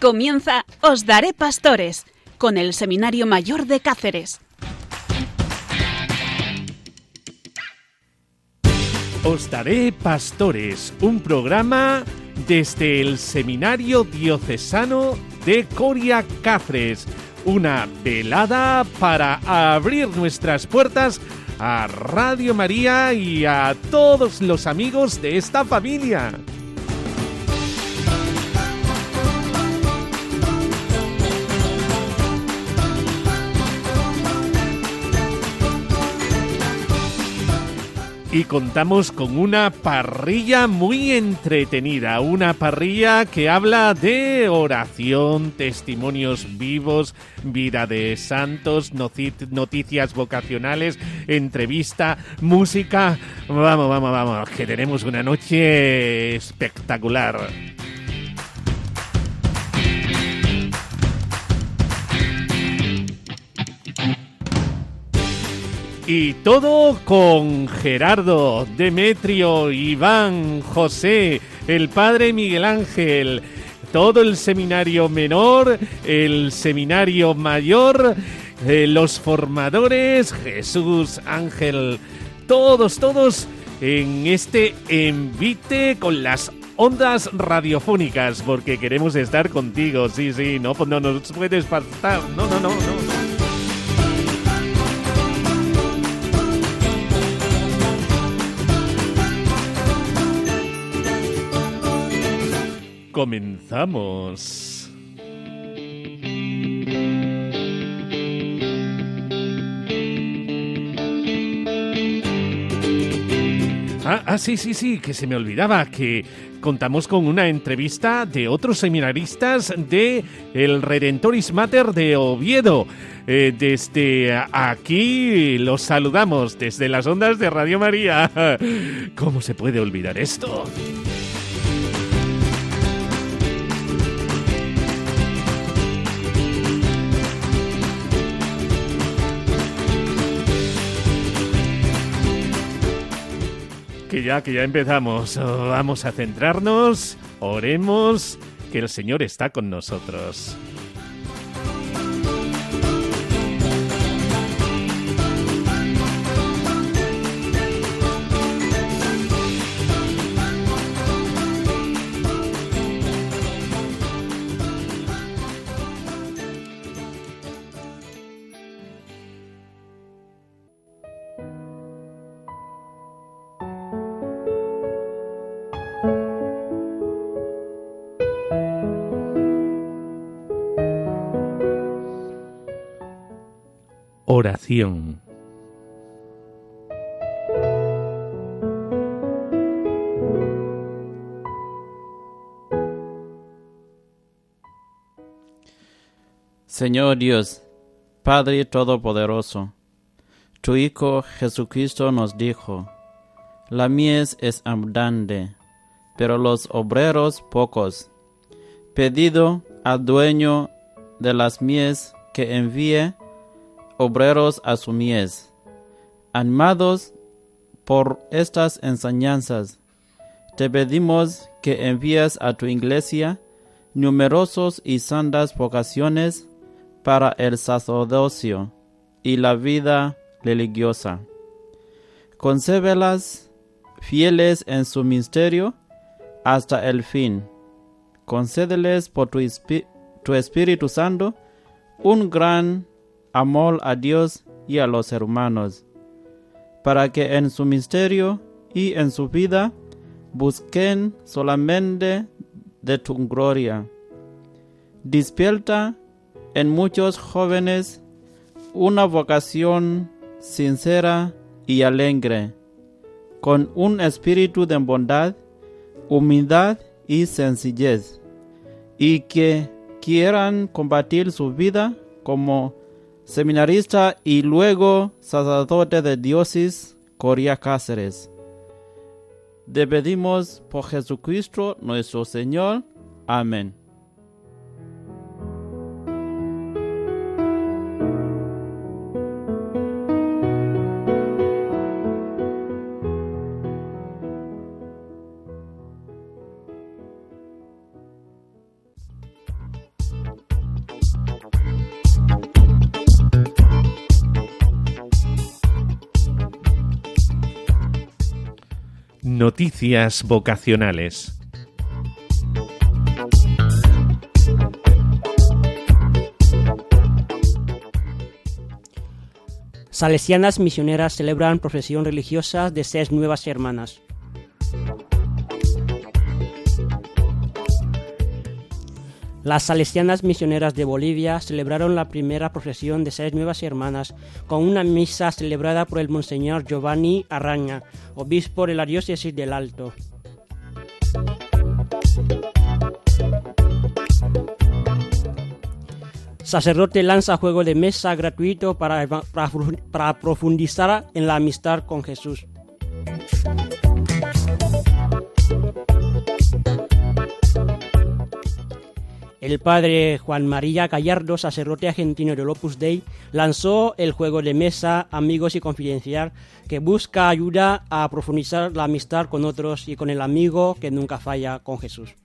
Comienza Os Daré Pastores con el Seminario Mayor de Cáceres. Os Daré Pastores, un programa desde el Seminario Diocesano de Coria Cáceres. Una velada para abrir nuestras puertas a Radio María y a todos los amigos de esta familia. Y contamos con una parrilla muy entretenida, una parrilla que habla de oración, testimonios vivos, vida de santos, noticias vocacionales, entrevista, música. Vamos, vamos, vamos, que tenemos una noche espectacular. Y todo con Gerardo, Demetrio, Iván, José, el padre Miguel Ángel, todo el seminario menor, el seminario mayor, eh, los formadores, Jesús, Ángel, todos, todos en este envite con las ondas radiofónicas, porque queremos estar contigo, sí, sí, no, no nos puedes faltar, no, no, no, no. Comenzamos. Ah, ah, sí, sí, sí, que se me olvidaba que contamos con una entrevista de otros seminaristas de el Redentoris Mater de Oviedo. Eh, desde aquí los saludamos desde las ondas de Radio María. ¿Cómo se puede olvidar esto? Ya, que ya empezamos. Vamos a centrarnos, oremos, que el Señor está con nosotros. Oración. Señor Dios, Padre Todopoderoso, tu Hijo Jesucristo nos dijo, la mies es abundante, pero los obreros pocos. Pedido al dueño de las mies que envíe obreros a su mies. Animados por estas enseñanzas, te pedimos que envíes a tu iglesia numerosos y santas vocaciones para el sacerdocio y la vida religiosa. Concébelas fieles en su ministerio hasta el fin. Concédeles por tu, tu Espíritu Santo un gran amor a Dios y a los hermanos, para que en su misterio y en su vida busquen solamente de tu gloria. Despierta en muchos jóvenes una vocación sincera y alegre, con un espíritu de bondad, humildad y sencillez, y que quieran combatir su vida como seminarista y luego sacerdote de diócesis Coria Cáceres. Despedimos por Jesucristo nuestro Señor. Amén. Noticias vocacionales. Salesianas misioneras celebran profesión religiosa de seis nuevas hermanas. Las salesianas misioneras de Bolivia celebraron la primera profesión de seis nuevas hermanas con una misa celebrada por el Monseñor Giovanni Arraña, obispo de la diócesis del Alto. Sacerdote lanza juego de mesa gratuito para, para profundizar en la amistad con Jesús. El padre Juan María Gallardo, sacerdote argentino del Opus Dei, lanzó el juego de mesa Amigos y Confidencial, que busca ayuda a profundizar la amistad con otros y con el amigo que nunca falla con Jesús.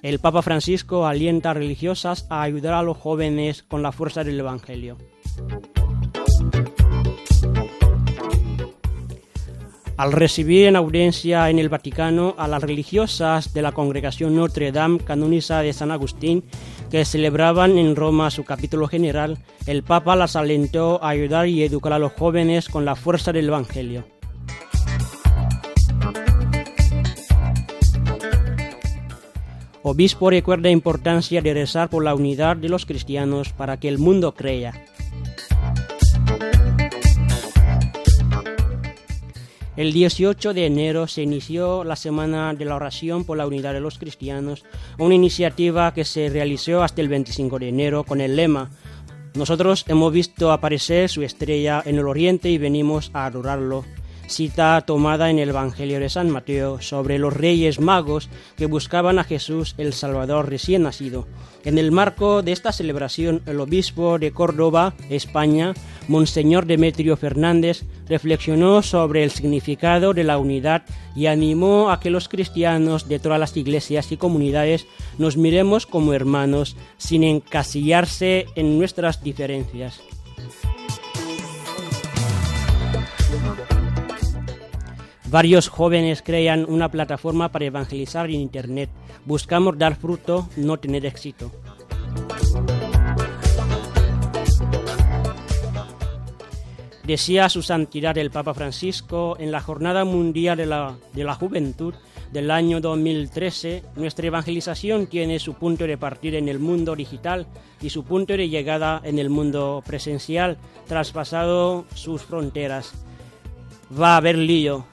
El Papa Francisco alienta a religiosas a ayudar a los jóvenes con la fuerza del Evangelio. Al recibir en audiencia en el Vaticano a las religiosas de la congregación Notre Dame canonizada de San Agustín, que celebraban en Roma su capítulo general, el Papa las alentó a ayudar y educar a los jóvenes con la fuerza del Evangelio. Obispo recuerda la importancia de rezar por la unidad de los cristianos para que el mundo crea. El 18 de enero se inició la Semana de la Oración por la Unidad de los Cristianos, una iniciativa que se realizó hasta el 25 de enero con el lema Nosotros hemos visto aparecer su estrella en el oriente y venimos a adorarlo cita tomada en el Evangelio de San Mateo sobre los reyes magos que buscaban a Jesús el Salvador recién nacido. En el marco de esta celebración, el obispo de Córdoba, España, Monseñor Demetrio Fernández, reflexionó sobre el significado de la unidad y animó a que los cristianos de todas las iglesias y comunidades nos miremos como hermanos sin encasillarse en nuestras diferencias. Varios jóvenes crean una plataforma para evangelizar en Internet. Buscamos dar fruto, no tener éxito. Decía su santidad el Papa Francisco en la Jornada Mundial de la, de la Juventud del año 2013, nuestra evangelización tiene su punto de partida en el mundo digital y su punto de llegada en el mundo presencial, traspasado sus fronteras. Va a haber lío,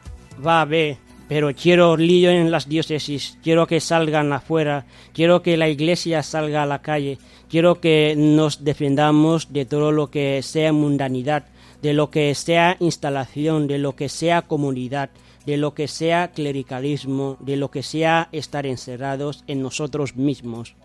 va a ver, pero quiero lío en las diócesis, quiero que salgan afuera, quiero que la iglesia salga a la calle, quiero que nos defendamos de todo lo que sea mundanidad, de lo que sea instalación, de lo que sea comunidad, de lo que sea clericalismo, de lo que sea estar encerrados en nosotros mismos.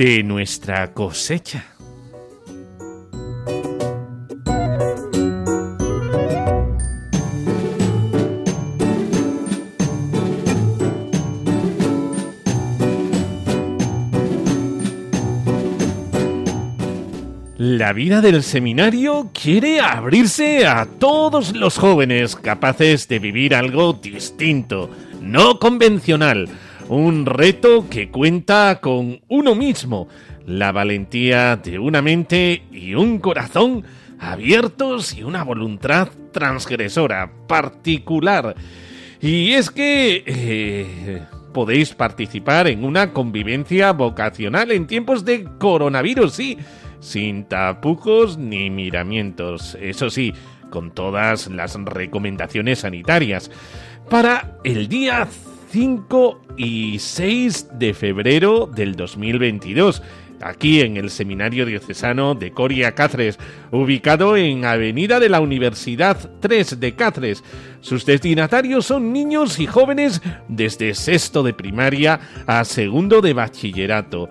De nuestra cosecha. La vida del seminario quiere abrirse a todos los jóvenes capaces de vivir algo distinto, no convencional, un reto que cuenta con uno mismo, la valentía de una mente y un corazón abiertos y una voluntad transgresora, particular. Y es que eh, podéis participar en una convivencia vocacional en tiempos de coronavirus, sí, sin tapujos ni miramientos, eso sí, con todas las recomendaciones sanitarias. Para el día 5 y 6 de febrero del 2022. aquí en el Seminario Diocesano de Coria Cáceres, ubicado en Avenida de la Universidad 3 de Cáceres. Sus destinatarios son niños y jóvenes desde sexto de primaria a segundo de bachillerato.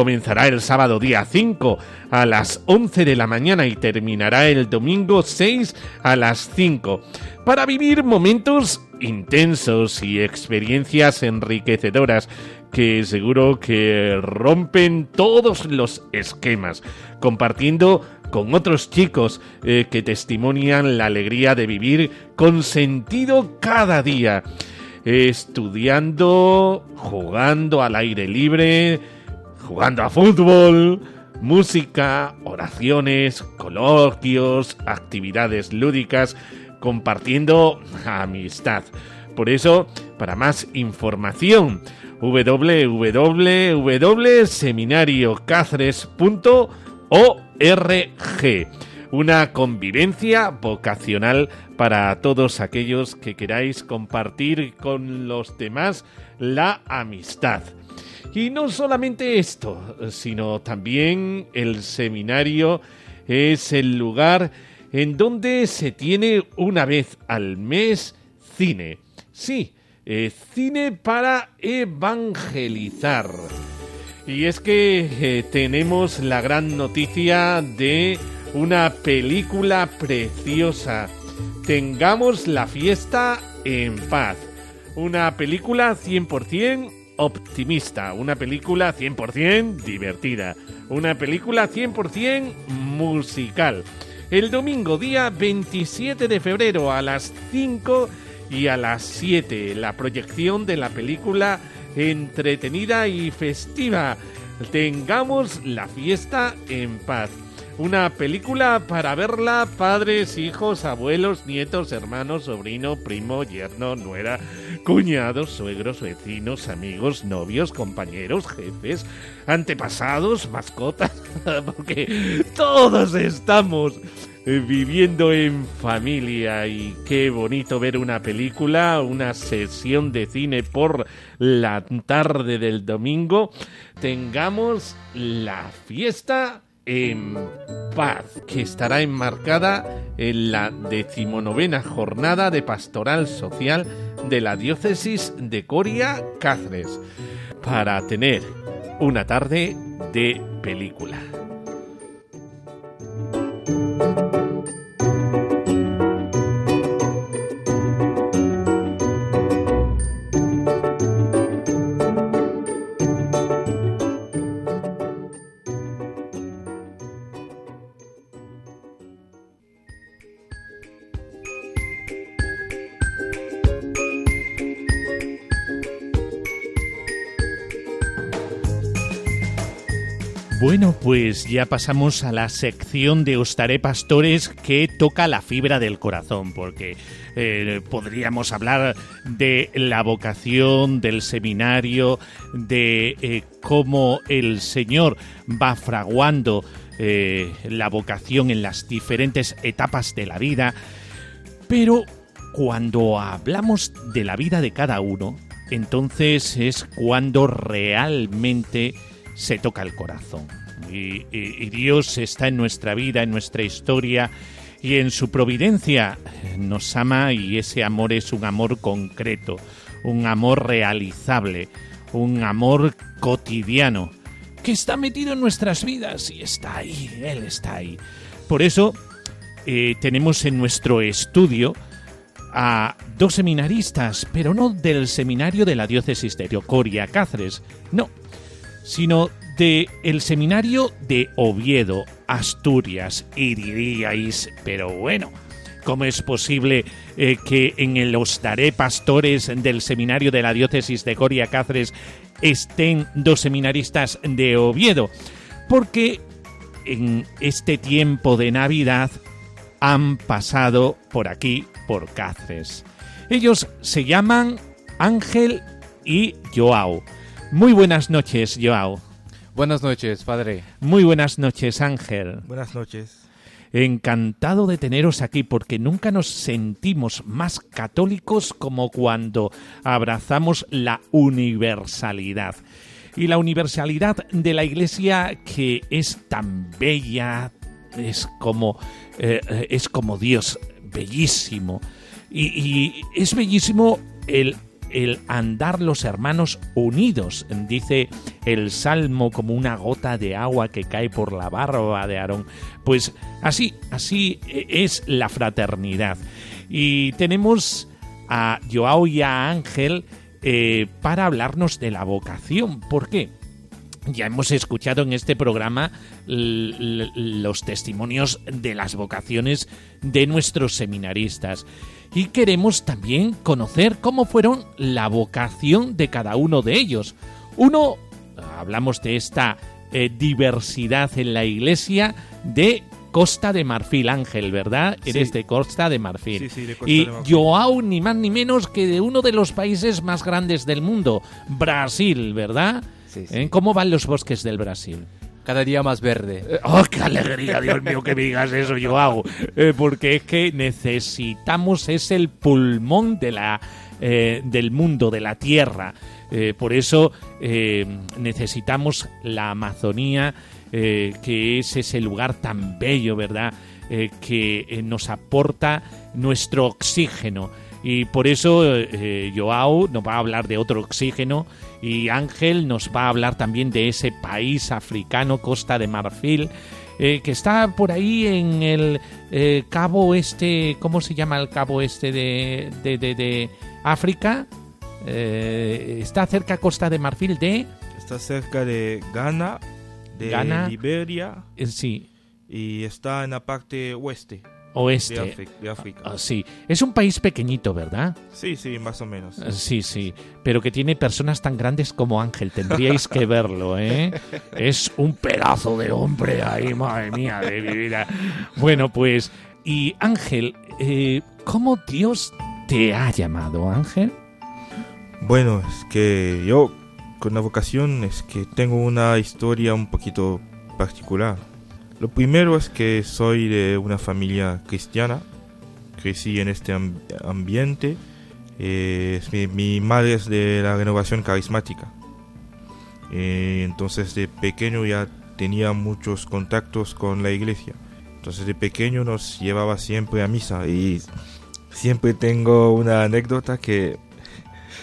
Comenzará el sábado día 5 a las 11 de la mañana y terminará el domingo 6 a las 5 para vivir momentos intensos y experiencias enriquecedoras que seguro que rompen todos los esquemas, compartiendo con otros chicos eh, que testimonian la alegría de vivir con sentido cada día, estudiando, jugando al aire libre, jugando a fútbol, música, oraciones, coloquios, actividades lúdicas, compartiendo amistad. Por eso, para más información, www.seminariocáceres.org. Una convivencia vocacional para todos aquellos que queráis compartir con los demás la amistad. Y no solamente esto, sino también el seminario es el lugar en donde se tiene una vez al mes cine. Sí, eh, cine para evangelizar. Y es que eh, tenemos la gran noticia de una película preciosa. Tengamos la fiesta en paz. Una película 100% optimista, una película 100% divertida, una película 100% musical. El domingo día 27 de febrero a las 5 y a las 7 la proyección de la película entretenida y festiva. Tengamos la fiesta en paz. Una película para verla padres, hijos, abuelos, nietos, hermanos, sobrino, primo, yerno, nuera, cuñados, suegros, vecinos, amigos, novios, compañeros, jefes, antepasados, mascotas, porque todos estamos eh, viviendo en familia y qué bonito ver una película, una sesión de cine por la tarde del domingo. Tengamos la fiesta en paz, que estará enmarcada en la decimonovena jornada de pastoral social de la diócesis de Coria Cáceres, para tener una tarde de película. Pues ya pasamos a la sección de Ostaré Pastores que toca la fibra del corazón, porque eh, podríamos hablar de la vocación, del seminario, de eh, cómo el Señor va fraguando eh, la vocación en las diferentes etapas de la vida, pero cuando hablamos de la vida de cada uno, entonces es cuando realmente se toca el corazón. Y, Dios está en nuestra vida, en nuestra historia y en su providencia nos ama y ese amor es un amor concreto, un amor realizable, un amor cotidiano que está metido en nuestras vidas y está ahí, Él está ahí. Por eso eh, tenemos en nuestro estudio a dos seminaristas, pero no del seminario de la diócesis de Coria Cáceres, no, sino de el seminario de Oviedo, Asturias, y diríais, pero bueno, ¿cómo es posible eh, que en el Os Pastores del seminario de la diócesis de Coria Cáceres estén dos seminaristas de Oviedo? Porque en este tiempo de Navidad han pasado por aquí, por Cáceres. Ellos se llaman Ángel y Joao. Muy buenas noches, Joao. Buenas noches, padre. Muy buenas noches, Ángel. Buenas noches. Encantado de teneros aquí porque nunca nos sentimos más católicos como cuando abrazamos la universalidad. y la universalidad de la Iglesia que es tan bella, es como, eh, es como Dios, bellísimo. Y, y es bellísimo el el andar los hermanos unidos, dice el Salmo como una gota de agua que cae por la barba de Aarón. Pues así, así es la fraternidad. Y tenemos a Joao y a Ángel eh, para hablarnos de la vocación. ¿Por qué? Ya hemos escuchado en este programa los testimonios de las vocaciones de nuestros seminaristas y queremos también conocer cómo fueron la vocación de cada uno de ellos. Uno, hablamos de esta eh, diversidad en la iglesia de Costa de Marfil, Ángel, ¿verdad? Eres de Costa de Marfil. Sí, sí, de Costa y de Marfil. Joao, ni más ni menos que de uno de los países más grandes del mundo, Brasil, ¿verdad? ¿Eh? ¿Cómo van los bosques del Brasil? Cada día más verde. Eh, ¡Oh, qué alegría, Dios mío, que me digas eso, Joao! Eh, porque es que necesitamos, es el pulmón de la, eh, del mundo, de la tierra. Por eso necesitamos la Amazonía, que es ese lugar tan bello, ¿verdad? Que nos aporta nuestro oxígeno. Y por eso eh, Joao nos va a hablar de otro oxígeno y Ángel nos va a hablar también de ese país africano, Costa de Marfil, eh, que está por ahí en el eh, cabo este, ¿cómo se llama el cabo este de, de, de- de África? Eh, está cerca Costa de Marfil de... Está cerca de Ghana, de Ghana. Liberia sí, y está en la parte oeste oeste. de, África- de África. Ah, sí, es un país pequeñito, ¿verdad? Sí, sí, más o menos. Eh, Sí, sí, pero que tiene personas tan grandes como Ángel. Tendríais que verlo, ¿eh? Es un pedazo de hombre ahí, madre mía, de mi vida. Bueno, pues, y Ángel, eh, ¿cómo Dios te ha llamado, Ángel? Bueno, es que yo con la vocación es que tengo una historia un poquito particular. Lo primero es que soy de una familia cristiana, crecí en este am- ambiente. eh, mi madre es de la renovación carismática. Eh, entonces de pequeño ya tenía muchos contactos con la iglesia. Entonces de pequeño nos llevaba siempre a misa y siempre tengo una anécdota que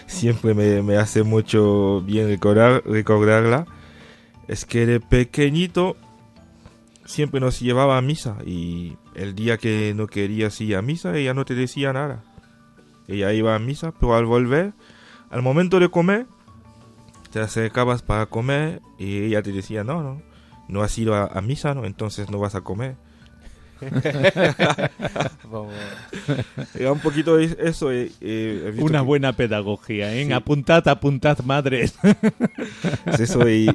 siempre me, me hace mucho bien recordar, recordarla. Es que de pequeñito siempre nos llevaba a misa y el día que no querías ir a misa ella no te decía nada. Ella iba a misa, pero al volver, al momento de comer, te acercabas para comer y ella te decía, no, no, no has ido a, a misa, ¿no? entonces no vas a comer. Era un poquito es- eso. eh, eh, Una que- buena pedagogía, ¿eh? Sí. Apuntad, apuntad, madres. Es eso y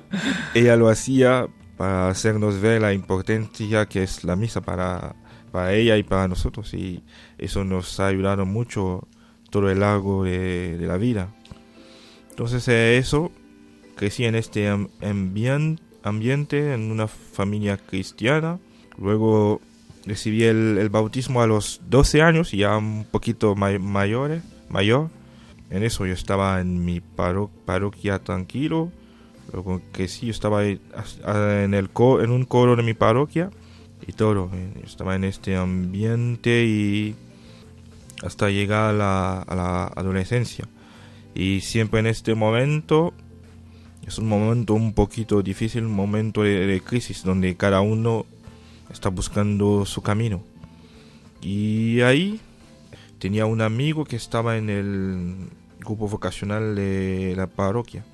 ella lo hacía para hacernos ver la importancia que es la misa para, para ella y para nosotros y eso nos ha ayudado mucho todo el largo de, la vida. Entonces eh, eso, crecí en este am- ambien- ambiente, en una familia cristiana, luego recibí el, bautismo a los 12 años, ya un poquito mayor. En eso yo estaba en mi paro- parroquia tranquilo, que sí, yo estaba en, el co- en un coro de mi parroquia y todo. eh, Estaba en este ambiente y hasta llegar a la, a la adolescencia. Y siempre en este momento es un momento un poquito difícil, un momento de, de crisis donde cada uno está buscando su camino. Y ahí tenía un amigo que estaba en el grupo vocacional de la parroquia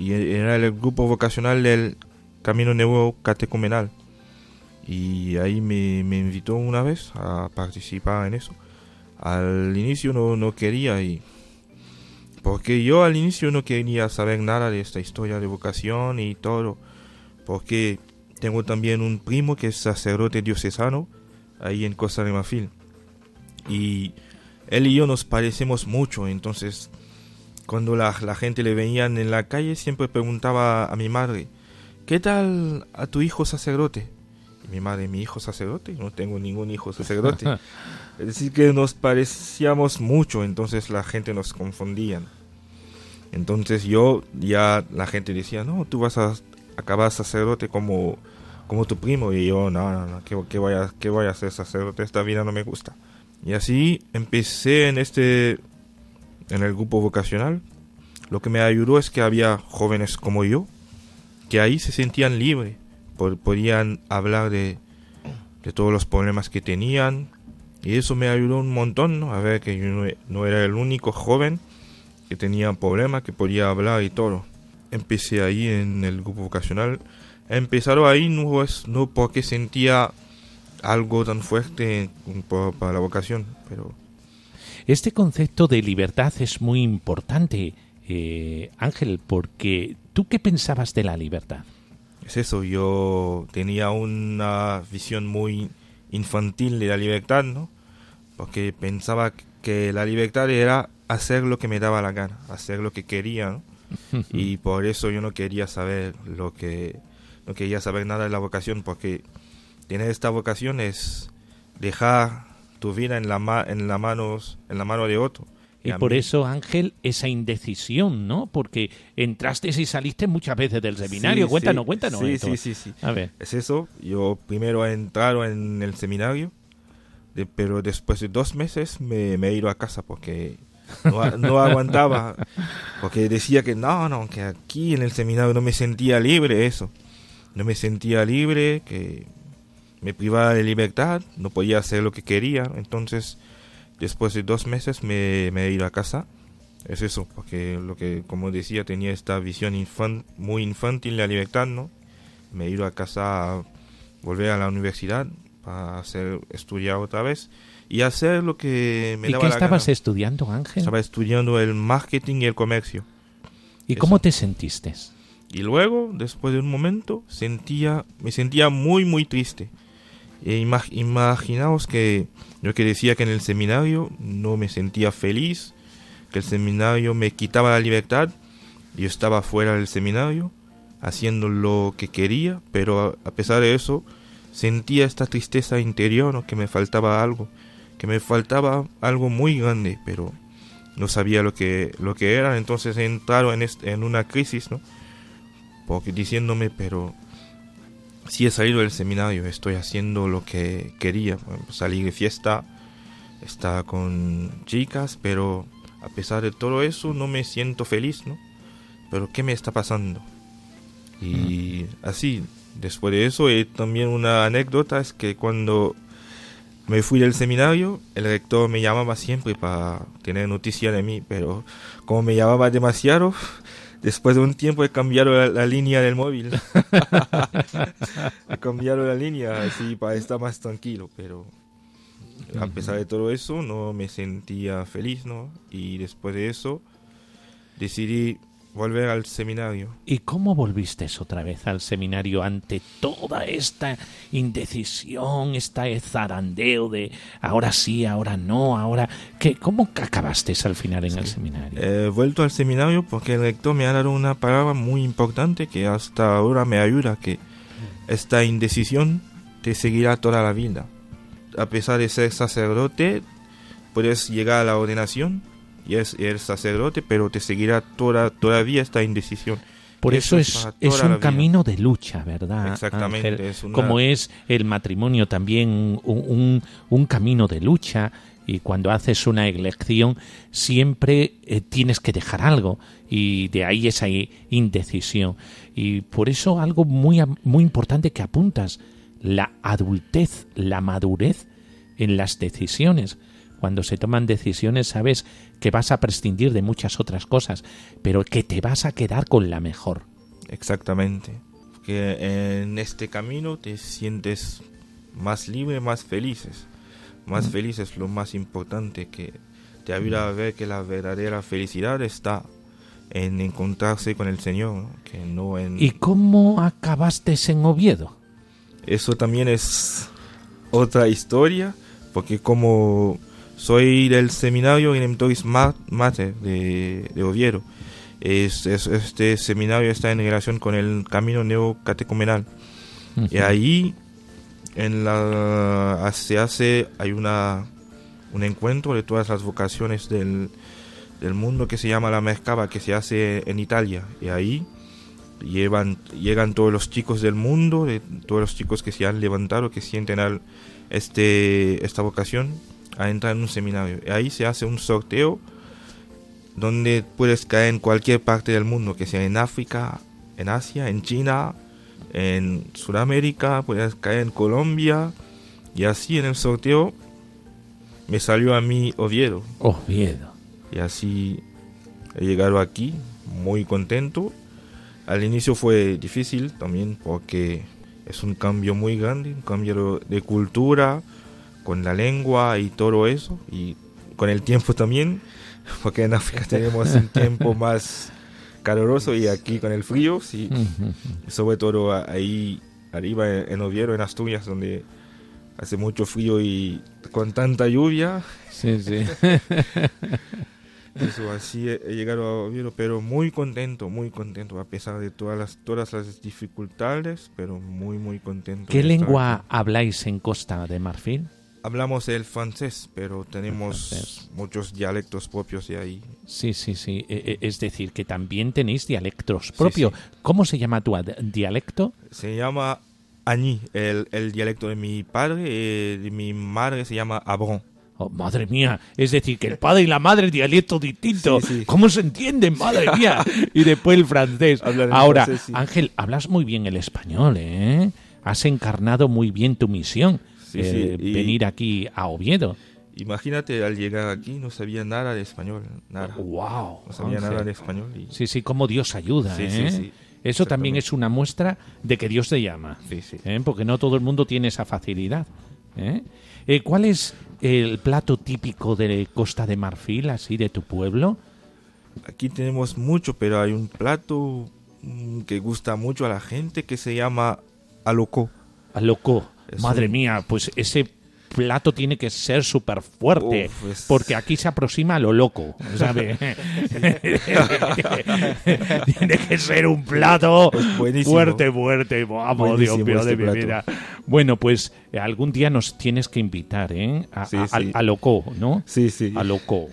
y era el grupo vocacional del Camino Nuevo Catecumenal. Y ahí me, me invitó una vez a participar en eso. Al inicio no, no quería y... Porque yo al inicio no quería saber nada de esta historia de vocación y todo. Porque tengo también un primo que es sacerdote diocesano ahí en Costa de Marfil. Y él y yo nos parecemos mucho, entonces cuando la, la gente le veían en la calle siempre preguntaba a mi madre, ¿qué tal a tu hijo sacerdote? Y mi madre, ¿mi hijo sacerdote? No tengo ningún hijo sacerdote. es decir, que nos parecíamos mucho, entonces la gente nos confundía. Entonces yo ya la gente decía, no, tú vas a acabar sacerdote como, como tu primo. Y yo, no, no, no, ¿qué, qué voy a, ¿qué voy a hacer sacerdote? Esta vida no me gusta. Y así empecé en este, en el grupo vocacional. Lo que me ayudó es que había jóvenes como yo, que ahí se sentían libres, podían hablar de, de todos los problemas que tenían. Y eso me ayudó un montón, ¿no? A ver que yo no, no era el único joven que tenía problemas, que podía hablar y todo. Empecé ahí en el grupo vocacional. Empezaron ahí no es no porque sentía algo tan fuerte para la vocación, pero Este concepto de libertad es muy importante, eh, Ángel, porque ¿tú qué pensabas de la libertad? es eso, yo tenía una visión muy infantil de la libertad, ¿no? Porque pensaba que la libertad era hacer lo que me daba la gana, hacer lo que quería, ¿no? y por eso yo no quería saber lo que no quería saber nada de la vocación porque tener esta vocación es dejar tu vida en la ma- en la manos en la mano de otro Y por mí- eso, Ángel, esa indecisión, ¿no? Porque entraste y saliste muchas veces del seminario. Sí, cuéntanos, sí. cuéntanos. Sí, esto. sí, sí, sí. A ver. es eso yo primero he entrado en el seminario de- pero después de dos meses me, me he ido a casa porque no, no aguantaba porque decía que no no que aquí en el seminario no me sentía libre eso no me sentía libre que me privaba de libertad no podía hacer lo que quería entonces después de dos meses me, me he ido a casa es eso porque lo que como decía tenía esta visión infan- muy infantil de la libertad no me he ido a casa a volver a la universidad para hacer estudiar otra vez y hacer lo que me ¿Y daba qué la estabas gana. estudiando, Ángel? Estaba estudiando el marketing y el comercio. ¿Y eso. cómo te sentiste? Y luego, después de un momento, sentía, me sentía muy, muy triste. E ima- imaginaos que yo que decía que en el seminario no me sentía feliz, que el seminario me quitaba la libertad, yo estaba fuera del seminario, haciendo lo que quería, pero a, pesar de eso, sentía esta tristeza interior, ¿no? que me faltaba algo, que me faltaba algo muy grande, pero no sabía lo que, lo que era, entonces he entrado en, en una crisis, ¿no? porque diciéndome, pero si he salido del seminario, estoy haciendo lo que quería, bueno, salir de fiesta, estar con chicas, pero a pesar de todo eso no me siento feliz, ¿no? Pero ¿qué me está pasando? Y así, después de eso, eh, también una anécdota es que cuando me fui del seminario, el rector me llamaba siempre para tener noticia de mí, pero como me llamaba demasiado, después de un tiempo he cambiado la, la línea del móvil. he cambiado la línea así para estar más tranquilo, pero a pesar de todo eso no me sentía feliz, ¿no? Y después de eso decidí volver al seminario. ¿Y cómo volviste otra vez al seminario ante toda esta indecisión, este zarandeo de ahora sí, ahora no, ahora... ¿Qué, ¿Cómo acabaste al final en el seminario? He vuelto al seminario porque el rector me ha dado una palabra muy importante que hasta ahora me ayuda, que esta indecisión te seguirá toda la vida. A pesar de ser sacerdote, puedes llegar a la ordenación y es el sacerdote, pero te seguirá toda, todavía esta indecisión. Por eso es, es un camino de lucha, ¿verdad? Exactamente, Ángel? es una- Como es el matrimonio también un, un- un camino de lucha y cuando haces una elección siempre eh, tienes que dejar algo y de ahí esa indecisión. Y por eso algo muy, muy importante que apuntas, la adultez, la madurez en las decisiones. Cuando se toman decisiones sabes que vas a prescindir de muchas otras cosas, pero que te vas a quedar con la mejor. Exactamente. Que en este camino te sientes más libre, más felices. Más feliz es lo más importante que te ayuda a ver que la verdadera felicidad está en encontrarse con el Señor, que no en... ¿Y cómo acabaste en Oviedo? Eso también es otra historia, porque como soy del seminario Redemptoris Ma- Mater de, de Oviedo, es, es- este seminario está en relación con el camino neocatecumenal. Y ahí en la se hace hay una un encuentro de todas las vocaciones del del mundo que se llama la Mercaba, que se hace en Italia. Y ahí llevan, llegan todos los chicos del mundo, de, todos los chicos que se han levantado, que sienten al, este, esta vocación, a entrar en un seminario. Ahí se hace un sorteo donde puedes caer en cualquier parte del mundo, que sea en África, en Asia, en China, en Sudamérica, puedes caer en Colombia. Y así en el sorteo me salió a mí Oviedo. Oviedo. Y así he llegado aquí muy contento. Al inicio fue difícil también porque es un cambio muy grande, un cambio de cultura, con la lengua y todo eso, y con el tiempo también, porque en África tenemos un tiempo más caluroso y aquí con el frío, sí, sobre todo ahí arriba en Oviedo, en Asturias, donde hace mucho frío y con tanta lluvia. Sí, sí. Eso, así he, llegado a Oviedo, pero muy contento, muy contento, a pesar de todas las, todas las dificultades, pero muy, muy contento. ¿Qué estar lengua habláis en Costa de Marfil? Hablamos el francés, pero tenemos francés. muchos dialectos propios de ahí. Sí, sí, sí. E- e- Es decir, que también tenéis dialectos propios. ¿Cómo se llama tu dialecto? Se llama Añí, el, el dialecto de mi padre, eh, de mi madre se llama Abron. Oh, madre mía, es decir, que el padre y la madre dialecto distinto. Sí, sí. ¿Cómo se entienden, madre mía? Y después el francés. Ahora, francés, sí. Ángel, hablas muy bien el español, ¿eh? Has encarnado muy bien tu misión. Sí, eh, sí, Venir aquí a Oviedo. Imagínate, al llegar aquí no sabía nada de español, nada. ¡Wow! No sabía Ángel. nada de español. Y... Sí, sí, cómo Dios ayuda, Sí, ¿eh? sí. Eso también es una muestra de que Dios te llama. ¿eh? Porque no todo el mundo tiene esa facilidad. ¿eh? ¿Cuál es el plato típico de Costa de Marfil, así de tu pueblo? Aquí tenemos mucho, pero hay un plato mm, que gusta mucho a la gente que se llama aloco. A loco. Es Madre un- mía, pues ese plato tiene que ser súper fuerte, Uf, es- porque aquí se aproxima a lo loco, ¿sabes? tiene que ser un plato fuerte, fuerte. Vamos, Dios mío de este mi vida. Bueno, pues eh, algún día nos tienes que invitar, ¿eh? A, Sí, a- a- sí. a loco, ¿no? Sí, sí. A loco.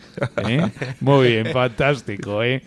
¿eh? Muy bien, fantástico, ¿eh?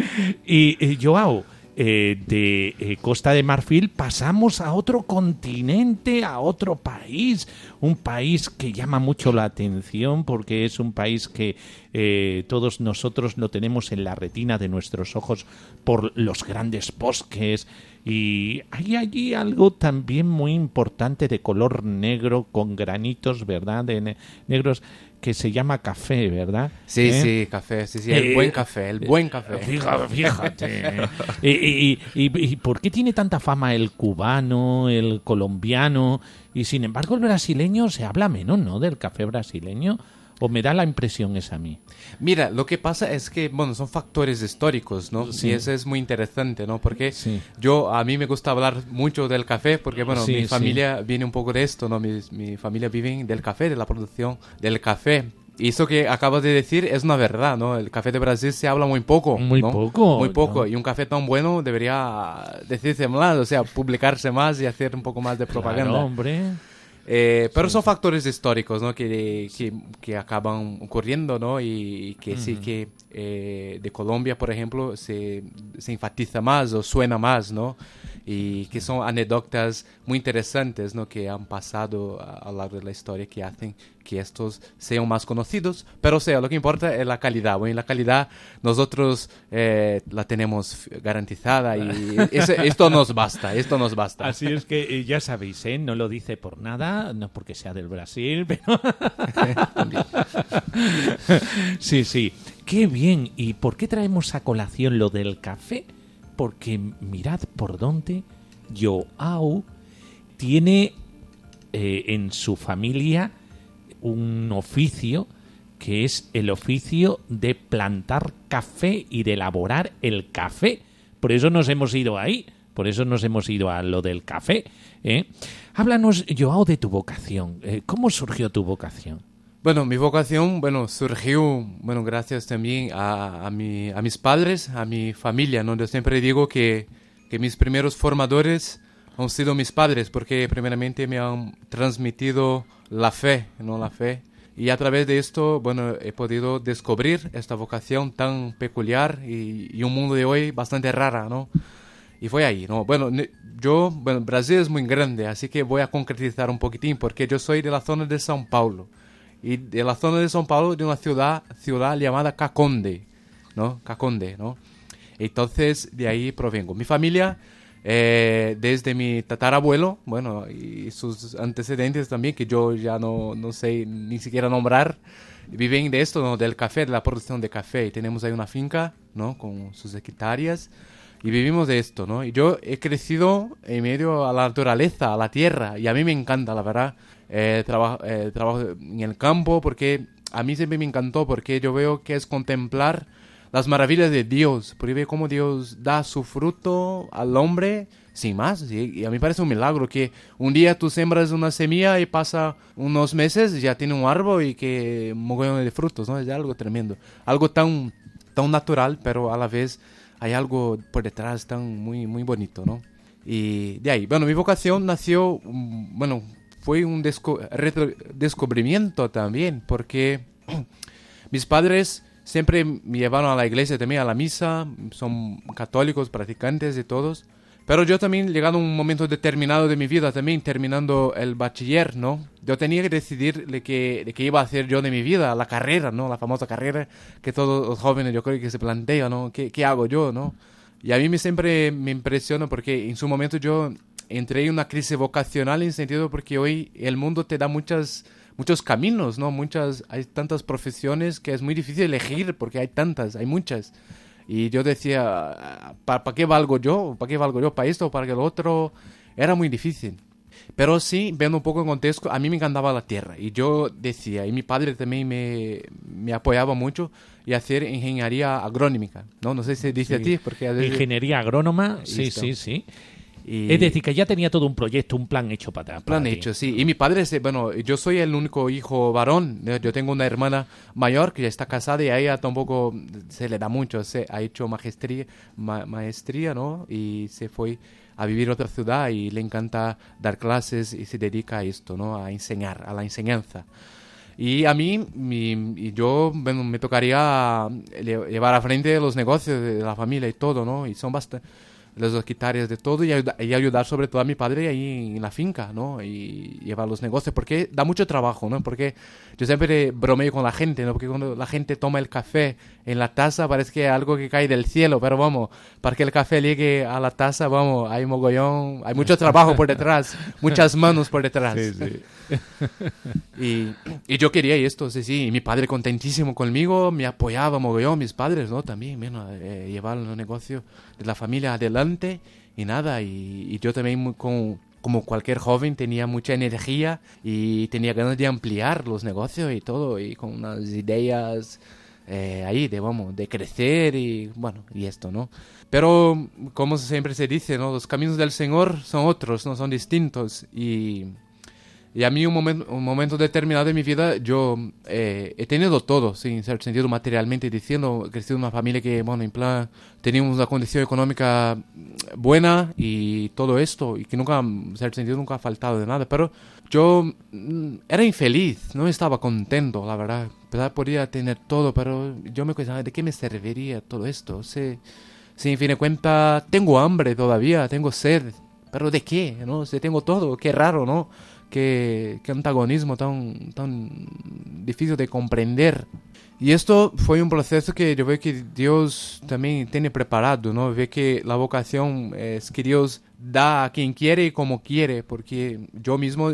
Y, eh, Joao, eh, de eh, Costa de Marfil pasamos a otro continente, a otro país, un país que llama mucho la atención porque es un país que eh, todos nosotros lo tenemos en la retina de nuestros ojos por los grandes bosques y hay allí algo también muy importante de color negro con granitos, ¿verdad? De ne- negros que se llama café, ¿verdad? Sí, ¿Eh? sí, café, sí, sí, el Eh, buen café, el buen café. Fíjate, fíjate. y, y- y- y por qué tiene tanta fama el cubano, el colombiano? Y sin embargo el brasileño se habla menos, ¿no? Del café brasileño. ¿O me da la impresión esa a mí? Mira, lo que pasa es que, bueno, son factores históricos, ¿no? Sí. Y eso es muy interesante, ¿no? Porque Sí. yo, a mí me gusta hablar mucho del café, porque, bueno, Sí, mi familia viene un poco de esto, ¿no? Mi, mi familia vive del café, de la producción del café. Y eso que acabas de decir es una verdad, ¿no? El café de Brasil se habla muy poco. Muy ¿no? poco, Muy poco. ¿no? Y un café tan bueno debería decirse más, o sea, publicarse más y hacer un poco más de propaganda. Claro, hombre. Eh, pero son factores históricos ¿no? que, que, que acaban ocurriendo ¿no? y, que sí que eh, de Colombia, por ejemplo, se, se enfatiza más o suena más, ¿no? Y que son anécdotas muy interesantes ¿no? que han pasado a, a lo largo de la historia que hacen que estos sean más conocidos. Pero o sea, lo que importa es la calidad. Bueno, la calidad nosotros eh, la tenemos garantizada y esto nos basta, esto nos basta. Así es que eh, ya sabéis, ¿eh? No lo dice por nada, no porque sea del Brasil, pero... sí, sí. Qué bien. ¿Y por qué traemos a colación lo del café? Porque mirad por dónde Joao tiene eh, en su familia un oficio que es el oficio de plantar café y de elaborar el café. Por eso nos hemos ido ahí, por eso nos hemos ido a lo del café. ¿eh? Háblanos, Joao, de tu vocación. Eh, ¿Cómo surgió tu vocación? Bueno, mi vocación, bueno, surgió, bueno, gracias también a, a, mi- a mis padres, a mi familia, ¿no? Yo siempre digo que, que mis primeros formadores han sido mis padres, porque primeramente me han transmitido la fe, ¿no? La fe. Y a través de esto, bueno, he podido descubrir esta vocación tan peculiar y, y un mundo de hoy bastante rara, ¿no? Y fue ahí, ¿no? Bueno, yo, bueno, Brasil es muy grande, así que voy a concretizar un poquitín, porque yo soy de la zona de São Paulo. Y de la zona de São Paulo, de una ciudad, ciudad llamada Caconde, ¿no? Caconde, ¿no? Entonces, de ahí provengo. Mi familia, eh, desde mi tatarabuelo, bueno, y sus antecedentes también, que yo ya no, no sé ni siquiera nombrar, viven de esto, ¿no? Del café, de la producción de café. Y tenemos ahí una finca, ¿no? Con sus hectáreas. Y vivimos de esto, ¿no? Y yo he crecido en medio a la naturaleza, a la tierra. Y a mí me encanta, la verdad, eh, trabajo, eh, trabajo en el campo porque a mí siempre me encantó porque yo veo que es contemplar las maravillas de Dios, porque veo cómo Dios da su fruto al hombre sin más. Y, a mí parece un milagro que un día tú sembras una semilla y pasa unos meses y ya tiene un árbol y que mogollón de frutos, ¿no? Es algo tremendo. Algo tan, tan natural, pero a la vez hay algo por detrás tan muy, muy bonito, ¿no? Y de ahí, bueno, mi vocación nació, mm, bueno, fue un descubrimiento también, porque mis padres siempre me llevaron a la iglesia también, a la misa, son católicos, practicantes de todos. Pero yo también, llegado a un momento determinado de mi vida, también terminando el bachiller, ¿no? Yo tenía que decidir de qué iba a hacer yo de mi vida, la carrera, ¿no? La famosa carrera que todos los jóvenes yo creo que se plantean, ¿no? ¿Qué, qué hago yo, no? Y a mí me siempre me impresiona porque en su momento yo entré en una crisis vocacional en sentido porque hoy el mundo te da muchas muchos caminos, ¿no? Muchas hay tantas profesiones que es muy difícil elegir porque hay tantas, hay muchas. Y yo decía, ¿para qué valgo yo? ¿Para qué valgo yo? ¿Para esto o para lo otro? Era muy difícil. Pero sí, viendo un poco el contexto, a mí me encantaba la tierra. Y yo decía, y mi padre también me, me apoyaba mucho, y hacer ingeniería agronómica. No, no sé si se dice Sí. a ti, porque veces- Ingeniería agrónoma, sí, Listo. sí, sí. Y- Es decir, que ya tenía todo un proyecto, un plan hecho para atrás. Plan ti. hecho, sí. Y mi padre, bueno, yo soy el único hijo varón. Eh, Yo tengo una hermana mayor que ya está casada y a ella tampoco se le da mucho. Se ha hecho maestría, ma- maestría, ¿no? Y se fue a vivir en otra ciudad y le encanta dar clases y se dedica a esto, ¿no? A enseñar, a la enseñanza. Y a mí, mi- yo, bueno, me tocaría lle- llevar a frente los negocios de la familia y todo, ¿no? Y son bastante las dos hectáreas de todo y, ayuda- y ayudar sobre todo a mi padre ahí en la finca, ¿no? Y llevar los negocios, porque da mucho trabajo, ¿no? Porque yo siempre bromeo con la gente, ¿no? Porque cuando la gente toma el café en la taza parece que es algo que cae del cielo, pero vamos, para que el café llegue a la taza, vamos, hay mogollón, hay mucho trabajo por detrás, muchas manos por detrás. Sí, sí. Y, y yo quería esto, sí, sí. Y mi padre contentísimo conmigo, me apoyaba mogollón, mis padres, ¿no? También, bueno, eh, llevar los negocios de la familia adelante y nada. Y, y yo también, con, como cualquier joven, tenía mucha energía y tenía ganas de ampliar los negocios y todo, y con unas ideas eh, ahí de, vamos, de crecer y, bueno, y esto, ¿no? Pero, como siempre se dice, ¿no? Los caminos del Señor son otros, no son distintos. Y, y a mí un momento, un momento determinado de mi vida yo eh, he tenido todo, sí, en cierto sentido materialmente diciendo, he crecido en una familia que, bueno, en plan, teníamos una condición económica buena y todo esto, y que nunca, en cierto sentido, nunca ha faltado de nada, pero yo mm, era infeliz, no estaba contento, la verdad. ¿verdad? Podría tener todo, pero yo me cuestionaba, ¿de qué me serviría todo esto? Si, si en fin de cuentas tengo hambre todavía, tengo sed, pero ¿de qué? ¿no? Si tengo todo, qué raro, ¿no? Qué, antagonismo tan, tan difícil de comprender. Y esto fue un proceso que yo veo que Dios también tiene preparado, ¿no? Ve que la vocación es que Dios da a quien quiere y como quiere, porque yo mismo,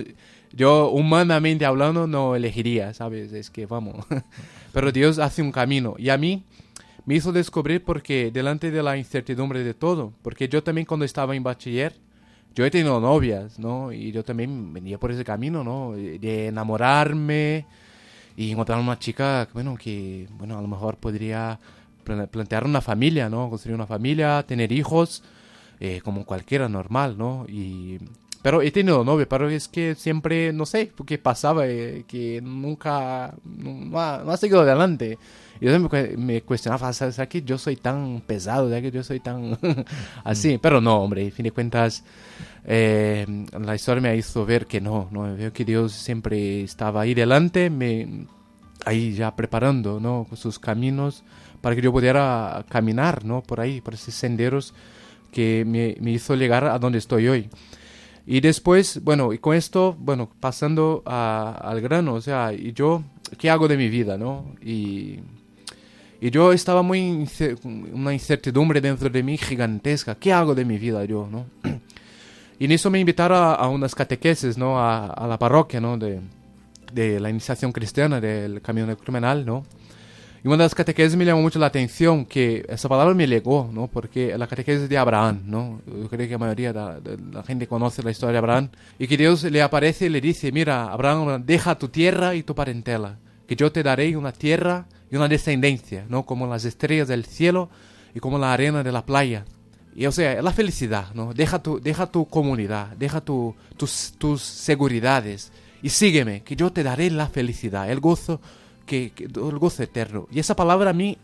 yo humanamente hablando no elegiría, ¿sabes? Es que vamos. Pero Dios hace un camino. Y a mí me hizo descubrir porque delante de la incertidumbre de todo, porque yo también cuando estaba en bachiller, yo he tenido novias, ¿no? Y yo también venía por ese camino, ¿no? De enamorarme y encontrar una chica, bueno, que, bueno, a lo mejor podría pla- plantear una familia, ¿no? Construir una familia, tener hijos, eh, como cualquiera normal, ¿no? Y, pero he tenido novia, pero es que siempre, no sé, qué pasaba, eh, que nunca, no, ha, no ha seguido adelante. Y yo me, me cuestionaba, ¿sabes que yo soy tan pesado? ¿Sabes que yo soy tan así? Pero no, hombre, en fin de cuentas, eh, la historia me hizo ver que no, no, veo que Dios siempre estaba ahí delante, me, ahí ya preparando, ¿no? Sus caminos para que yo pudiera caminar, ¿no? Por ahí, por esos senderos que me, me hizo llegar a donde estoy hoy. Y después, bueno, y con esto, bueno, pasando al grano, o sea, y yo, ¿qué hago de mi vida, no? Y, y yo estaba muy, una incertidumbre dentro de mí gigantesca, ¿qué hago de mi vida yo, no? Y en eso me invitaron a, unas catequeses, ¿no? A, la parroquia, ¿no? De, de la iniciación cristiana del camino criminal, ¿no? Y una de las catequeses me llamó mucho la atención, que esa palabra me llegó, ¿no? Porque la catequesis de Abraham, ¿no? Yo creo que de la, de la gente conoce la historia de Abraham. Y que Dios le aparece y le dice, mira, Abraham, deja tu tierra y tu parentela, que yo te daré una tierra y una descendencia, ¿no? Como las estrellas del cielo y como la arena de la playa. Y o sea, la felicidad, ¿no? Deja tu, deja tu comunidad, deja tu, tus, tus seguridades y sígueme, que yo te daré la felicidad, el gozo, que, que- el gozo eterno. Y esa palabra a mí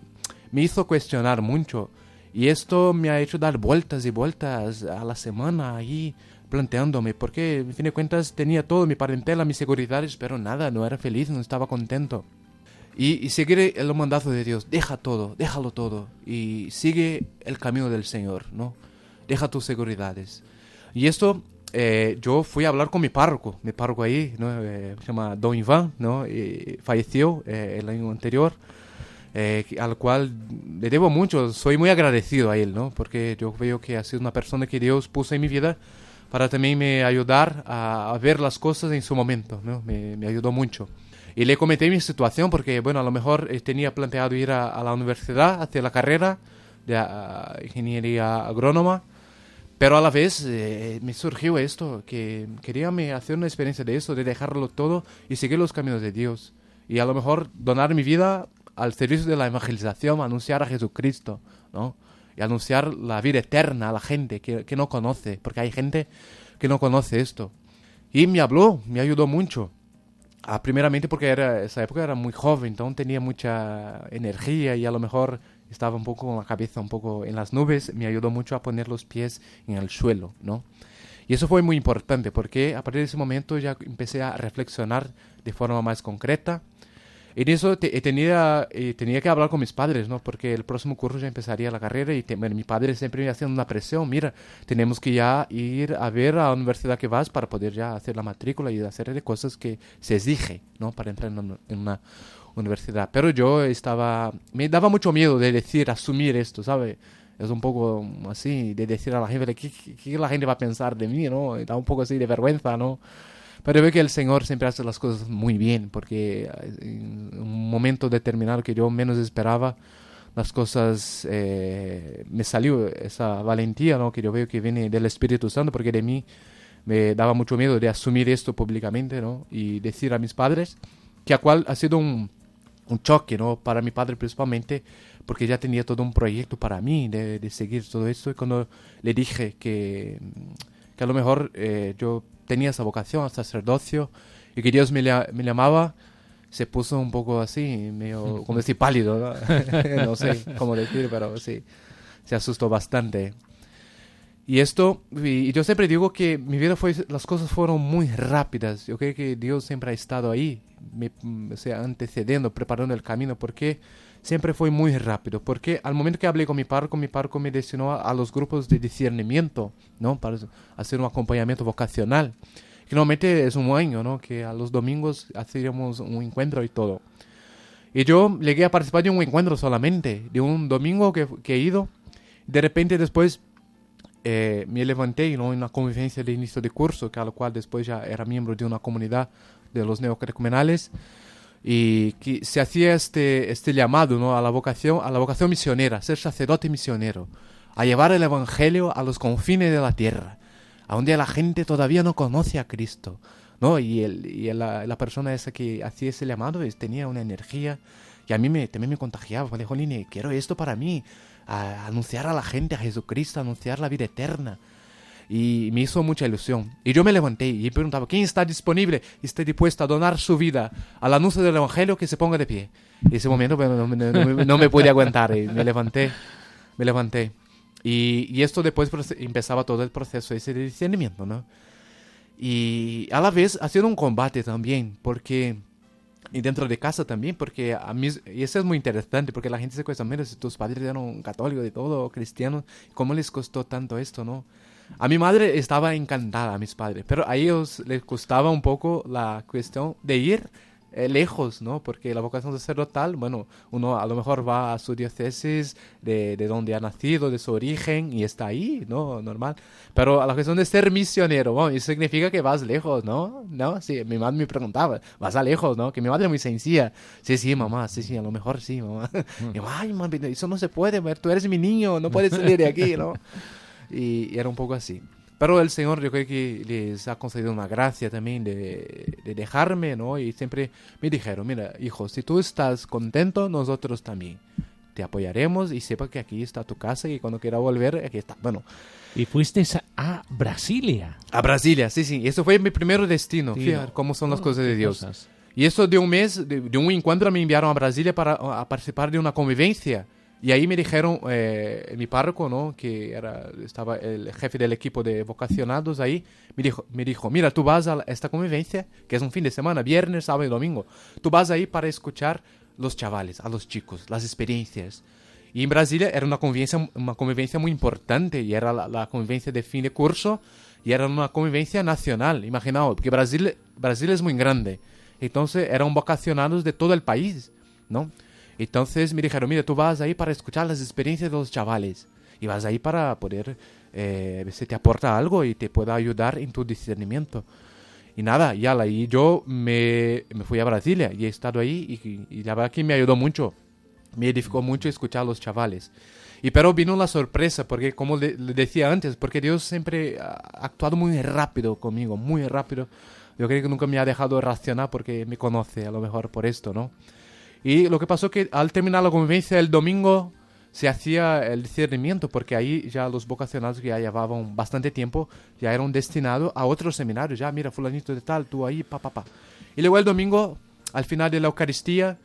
me hizo cuestionar mucho. Y esto me ha hecho dar vueltas y vueltas a la semana ahí planteándome, porque en fin de cuentas tenía todo, mi parentela, mis seguridades, pero nada, no era feliz, no estaba contento. Y, y el mandato de Dios, deja todo, déjalo todo y sigue el camino del Señor, ¿no? Deja tus seguridades. Y esto, eh, yo fui a hablar con mi párroco, mi párroco ahí, ¿no? Eh, se llama Don Iván, ¿no? Y falleció eh, el año anterior, eh, al cual le debo mucho, soy muy agradecido a él, ¿no? Porque yo veo que ha sido una persona que Dios puso en mi vida para también me ayudar a, a ver las cosas en su momento, ¿no? Me, me ayudó mucho. Y le comenté mi situación porque, bueno, a lo mejor eh, tenía planteado ir a, a la universidad, hacer la carrera de ah, ingeniería agrónoma, pero a la vez eh, me surgió esto, que quería me hacer una experiencia de eso, de dejarlo todo y seguir los caminos de Dios. Y a lo mejor donar mi vida al servicio de la evangelización, anunciar a Jesucristo, ¿no? Y anunciar la vida eterna a la gente que, que no conoce, porque hay gente que no conoce esto. Y me habló, me ayudó mucho. Ah, primeramente porque era, esa época era muy joven, entonces tenía mucha energía y a lo mejor estaba un poco con la cabeza un poco en las nubes. Me ayudó mucho a poner los pies en el suelo, ¿no? Y eso fue muy importante porque a partir de ese momento ya empecé a reflexionar de forma más concreta. En eso te- eh, tenía, eh, tenía que hablar con mis padres, ¿no? Porque el próximo curso ya empezaría la carrera y te- bueno, mi padre siempre me hacía una presión. Mira, tenemos que ya ir a ver a la universidad que vas para poder ya hacer la matrícula y hacer de cosas que se exige, ¿no? Para entrar en una, en una universidad. Pero yo estaba... Me daba mucho miedo de decir, asumir esto, ¿sabe? Es un poco así, de decir a la gente, ¿qué, qué- la gente va a pensar de mí, no? Da un poco así de vergüenza, ¿no? Pero veo que el Señor siempre hace las cosas muy bien, porque en un momento determinado que yo menos esperaba, las cosas eh, me salió esa valentía, ¿no? Que yo veo que viene del Espíritu Santo, porque de mí me daba mucho miedo de asumir esto públicamente, ¿no? Y decir a mis padres, que a cual ha sido un, un choque, ¿no? Para mi padre principalmente, porque ya tenía todo un proyecto para mí de, de seguir todo esto. Y cuando le dije que, que a lo mejor eh, yo tenía esa vocación al sacerdocio y que Dios me, me llamaba, se puso un poco así, medio, como decir, pálido, ¿no? no sé cómo decir, pero sí, se asustó bastante. Y esto, y yo siempre digo que mi vida fue, las cosas fueron muy rápidas. Yo creo que Dios siempre ha estado ahí, me, o sea, antecediendo, preparando el camino, porque siempre fue muy rápido. Porque al momento que hablé con mi párroco, mi párroco me destinó a, a los grupos de discernimiento, ¿no? Para hacer un acompañamiento vocacional. Que normalmente es un año, ¿no? Que a los domingos hacíamos un encuentro y todo. Y yo llegué a participar de un encuentro solamente, de un domingo que, que he ido. De repente después eh, me levanté ¿no? en una convivencia de inicio de curso, que a lo cual después ya era miembro de una comunidad de los neocatecumenales, y que se hacía este, este llamado ¿no? a, la vocación, a la vocación misionera, ser sacerdote misionero, a llevar el Evangelio a los confines de la tierra, a donde la gente todavía no conoce a Cristo. ¿no? Y, el, y la, la persona esa que hacía ese llamado es- tenía una energía y a mí me, también me contagiaba. Me dijo, Lini, quiero esto para mí, a anunciar a la gente a Jesucristo, anunciar la vida eterna. Y me hizo mucha ilusión. Y yo me levanté y preguntaba, ¿quién está disponible y está dispuesto a donar su vida al anuncio del Evangelio que se ponga de pie? Y ese momento no, no me- no me pude aguantar y me levanté, me levanté. Y, y esto después empezaba todo el proceso ese de discernimiento, ¿no? Y a la vez ha sido un combate también, porque y dentro de casa también, porque a mí, y eso es muy interesante, porque la gente se cuestiona, mira, si tus padres eran católicos y todo, cristianos, ¿cómo les costó tanto esto, no? A mi madre estaba encantada, a mis padres, pero a ellos les costaba un poco la cuestión de ir eh, lejos, ¿no? Porque la vocación sacerdotal, bueno, uno a lo mejor va a su diócesis de, de donde ha nacido, de su origen, y está ahí, ¿no? Normal. Pero a la cuestión de ser misionero, bueno, eso significa que vas lejos, ¿no? ¿No? Sí, mi madre me preguntaba, vas a lejos, ¿no? Que mi madre es muy sencilla. Sí, sí, mamá, sí, sí, a lo mejor sí, mamá. Y yo, ay, mamá, eso no se puede, tú eres mi niño, no puedes salir de aquí, ¿no? Y, y era un poco así. Pero el Señor yo creo que les ha concedido una gracia también de, de, dejarme, ¿no? Y siempre me dijeron, mira, hijo, si tú estás contento, nosotros también. Te apoyaremos y sepa que aquí está tu casa y cuando quiera volver, aquí está. Bueno. Y fuiste a Brasilia. A Brasilia, sí, sí. Eso fue mi primer destino. Sí, Fíjate cómo son las oh, cosas de Dios. Cosas. Y eso de un mes, de, de, un encuentro me enviaron a Brasilia para a participar de una convivencia y ahí me dijeron, eh, mi párroco, ¿no? que era, estaba el jefe del equipo de vocacionados ahí, me dijo, me dijo, mira, tú vas a esta convivencia, que es un fin de semana, viernes, sábado y domingo, tú vas ahí para escuchar los chavales, a los chicos, las experiencias. Y en Brasilia era una convivencia, una convivencia muy importante, y era la, convivencia de fin de curso, y era una convivencia nacional, imaginaos, porque Brasil, Brasil es muy grande, entonces eran vocacionados de todo el país, ¿no? Entonces me dijeron, mira, tú vas ahí para escuchar las experiencias de los chavales y vas ahí para poder eh, si te aporta algo y te pueda ayudar en tu discernimiento. Y nada, ya la, y yo me, me, fui a Brasilia y he estado ahí y, y, la verdad que me ayudó mucho. Me edificó mucho escuchar a los chavales. Y pero vino la sorpresa, porque como le, le decía antes, porque Dios siempre ha actuado muy rápido conmigo, muy rápido. Yo creo que nunca me ha dejado racionar porque me conoce, a lo mejor por esto, ¿no? Y lo que pasó que al terminar la convivencia el domingo se hacía el discernimiento, porque ahí ya los vocacionados que ya llevaban bastante tiempo ya eran destinados a otros seminarios. Ya, mira, fulanito de tal, tú ahí, pa, pa, pa. Y luego el domingo, al final de la Eucaristía,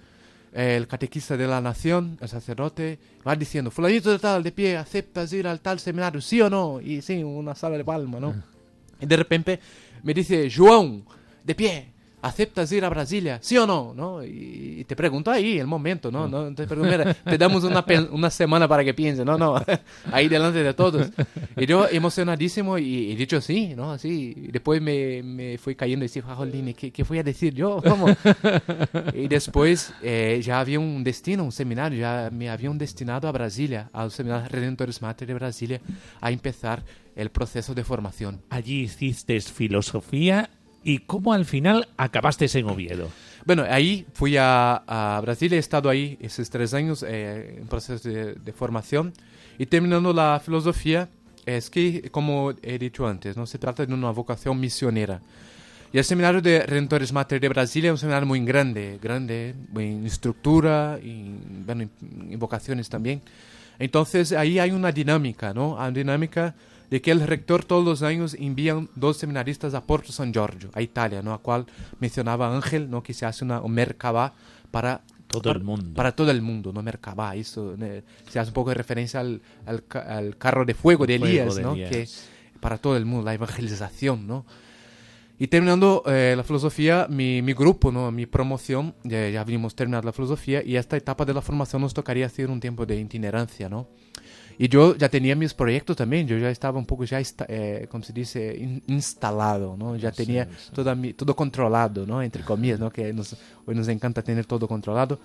el catequista de la nación, el sacerdote, va diciendo, fulanito de tal, de pie, ¿aceptas ir al tal seminario? ¿Sí o no? Y sí, una sala de palma, ¿no? Y de repente me dice, João, de pie, ¿aceptas ir a Brasilia? ¿Sí o no? ¿no? Y, te pregunto ahí, el momento, ¿no? no te, pregunto, mira, te damos una, una, semana para que pienses, no, no, ahí delante de todos. Y yo emocionadísimo y he dicho sí, ¿no? Así, y después me, me fui cayendo y decía, jolín, ¿qué, ¿qué voy a decir yo? ¿Cómo? Y después eh, ya había un destino, un seminario, ya me habían destinado a Brasilia, al seminario Redentores Mater de Brasilia, a empezar el proceso de formación. Allí hiciste filosofía y cómo al final acabaste en Oviedo. Bueno, ahí fui a, a Brasil, he estado ahí esos tres años eh, en proceso de, de, formación y terminando la filosofía, es que, como he dicho antes, no se trata de una vocación misionera. Y el seminario de Redentores Mater de Brasilia es un seminario muy grande, grande, en estructura y bueno, en vocaciones también. Entonces ahí hay una dinámica, ¿no? Hay una dinámica de que el rector todos los años envía dos seminaristas a Porto San Giorgio, a Italia, ¿no? a cual mencionaba Ángel, ¿no? que se hace una, un Merkabah para todo el mundo. Para todo el mundo, no Merkabah. Eso eh, se hace un poco de referencia al, al, al carro de fuego de Elías, de ¿no? Que para todo el mundo, la evangelización. ¿no? Y terminando eh, la filosofía, mi, mi, grupo, ¿no? mi promoción, ya, ya habíamos terminado la filosofía y esta etapa de la formación nos tocaría hacer un tiempo de itinerancia, ¿no? Y yo ya tenía mis proyectos también, yo ya estaba un poco ya, eh, como se dice, in, instalado, ¿no? Ya tenía Sí, sí. Toda mi, todo controlado, ¿no? Entre comillas, ¿no? Que nos, hoy nos encanta tener todo controlado.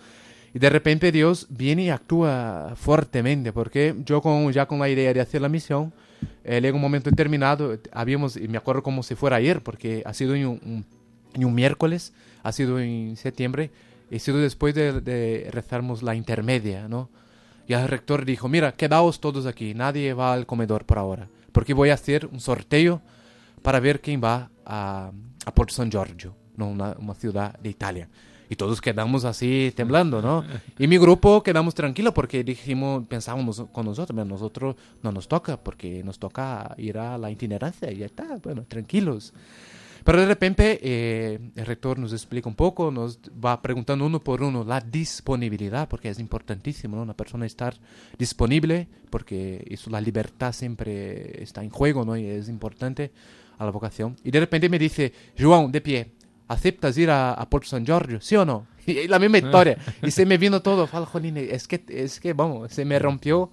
Y de repente Dios viene y actúa fuertemente, porque yo con, ya con la idea de hacer la misión, eh, llega un momento determinado, habíamos, y me acuerdo como si fuera ayer, porque ha sido en un, un, en un miércoles, ha sido en septiembre, ha sido después de, de rezarmos la intermedia, ¿no? Y el rector dijo, mira, quedaos todos aquí, nadie va al comedor por ahora, porque voy a hacer un sorteo para ver quién va a, a Porto San Giorgio, ¿no? una, ciudad de Italia. Y todos quedamos así temblando, ¿no? Y mi grupo quedamos tranquilos porque dijimos, pensábamos con nosotros, "Mira, nosotros no nos toca porque nos toca ir a la itinerancia y ya está, bueno, tranquilos. Pero de repente eh, el rector nos explica un poco, nos va preguntando uno por uno la disponibilidad, porque es importantísimo, ¿no? Una persona estar disponible, porque eso, la libertad siempre está en juego, ¿no? Y es importante a la vocación. Y de repente me dice, João, de pie, ¿aceptas ir a, a Puerto San Giorgio? ¿Sí o no? Y la misma historia. y se me vino todo, fal, jolín, es que, es que, vamos, se me rompió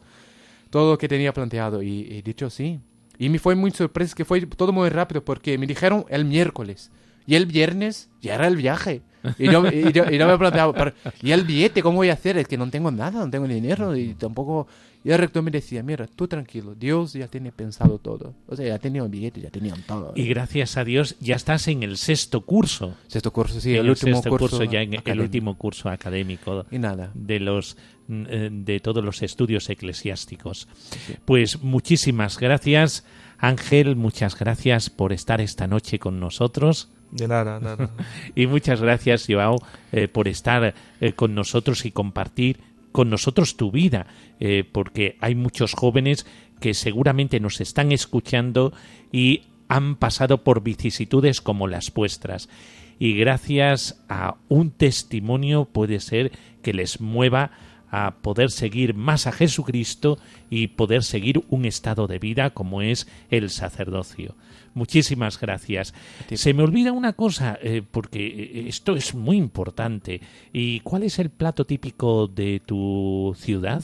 todo lo que tenía planteado. Y he dicho sí. Y me fue muy sorpresa que fue todo muy rápido porque me dijeron el miércoles. Y el viernes ya era el viaje. Y yo, y yo, y yo me planteaba, ¿y el billete cómo voy a hacer? Es que no tengo nada, no tengo dinero y tampoco... Y el rector me decía, mira, tú tranquilo, Dios ya tiene pensado todo. O sea, ya tenía el billete, ya tenían todo. Y gracias a Dios ya estás en el sexto curso. Sexto curso, sí, en el, último sexto curso, curso, ya en el académico. último curso académico Y nada. de los eh, de todos los estudios eclesiásticos. Pues muchísimas gracias, Ángel, muchas gracias por estar esta noche con nosotros. De nada, nada. Y muchas gracias, Joao, eh, por estar eh, con nosotros y compartir con nosotros tu vida, eh, porque hay muchos jóvenes que seguramente nos están escuchando y han pasado por vicisitudes como las vuestras. Y gracias a un testimonio puede ser que les mueva a poder seguir más a Jesucristo y poder seguir un estado de vida como es el sacerdocio. Muchísimas gracias. Se me olvida una cosa, eh, porque eh, esto es muy importante. ¿Y cuál es el plato típico de tu ciudad,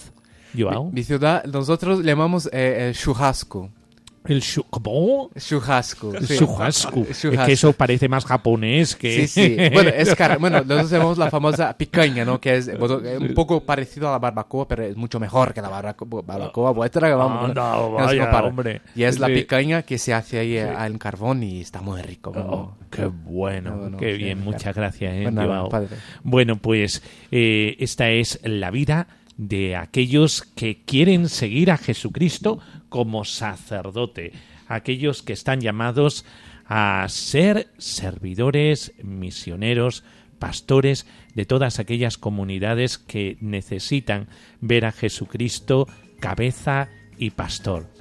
Joao? Mi ciudad, nosotros le llamamos eh, el churrasco. El shu- ¿Cómo? Churrasco. sí. Churrasco. Es que eso parece más japonés que... Sí, sí. Bueno, es car- bueno, nosotros tenemos la famosa picaña, ¿no? Que es bueno, eh, un poco parecido a la barbacoa, pero es mucho mejor que la barbacoa, barbacoa vuestra vamos. ¿no? no, no se vaya, compara. hombre. Y es la picaña que se hace ahí en carbón y está muy rico. Oh, ¿no? qué bueno, No, no, qué bien, claro. muchas gracias, eh, Pues nada, padre. Bueno, pues eh, esta es la vida de aquellos que quieren seguir a Jesucristo como sacerdote, aquellos que están llamados a ser servidores, misioneros, pastores de todas aquellas comunidades que necesitan ver a Jesucristo cabeza y pastor.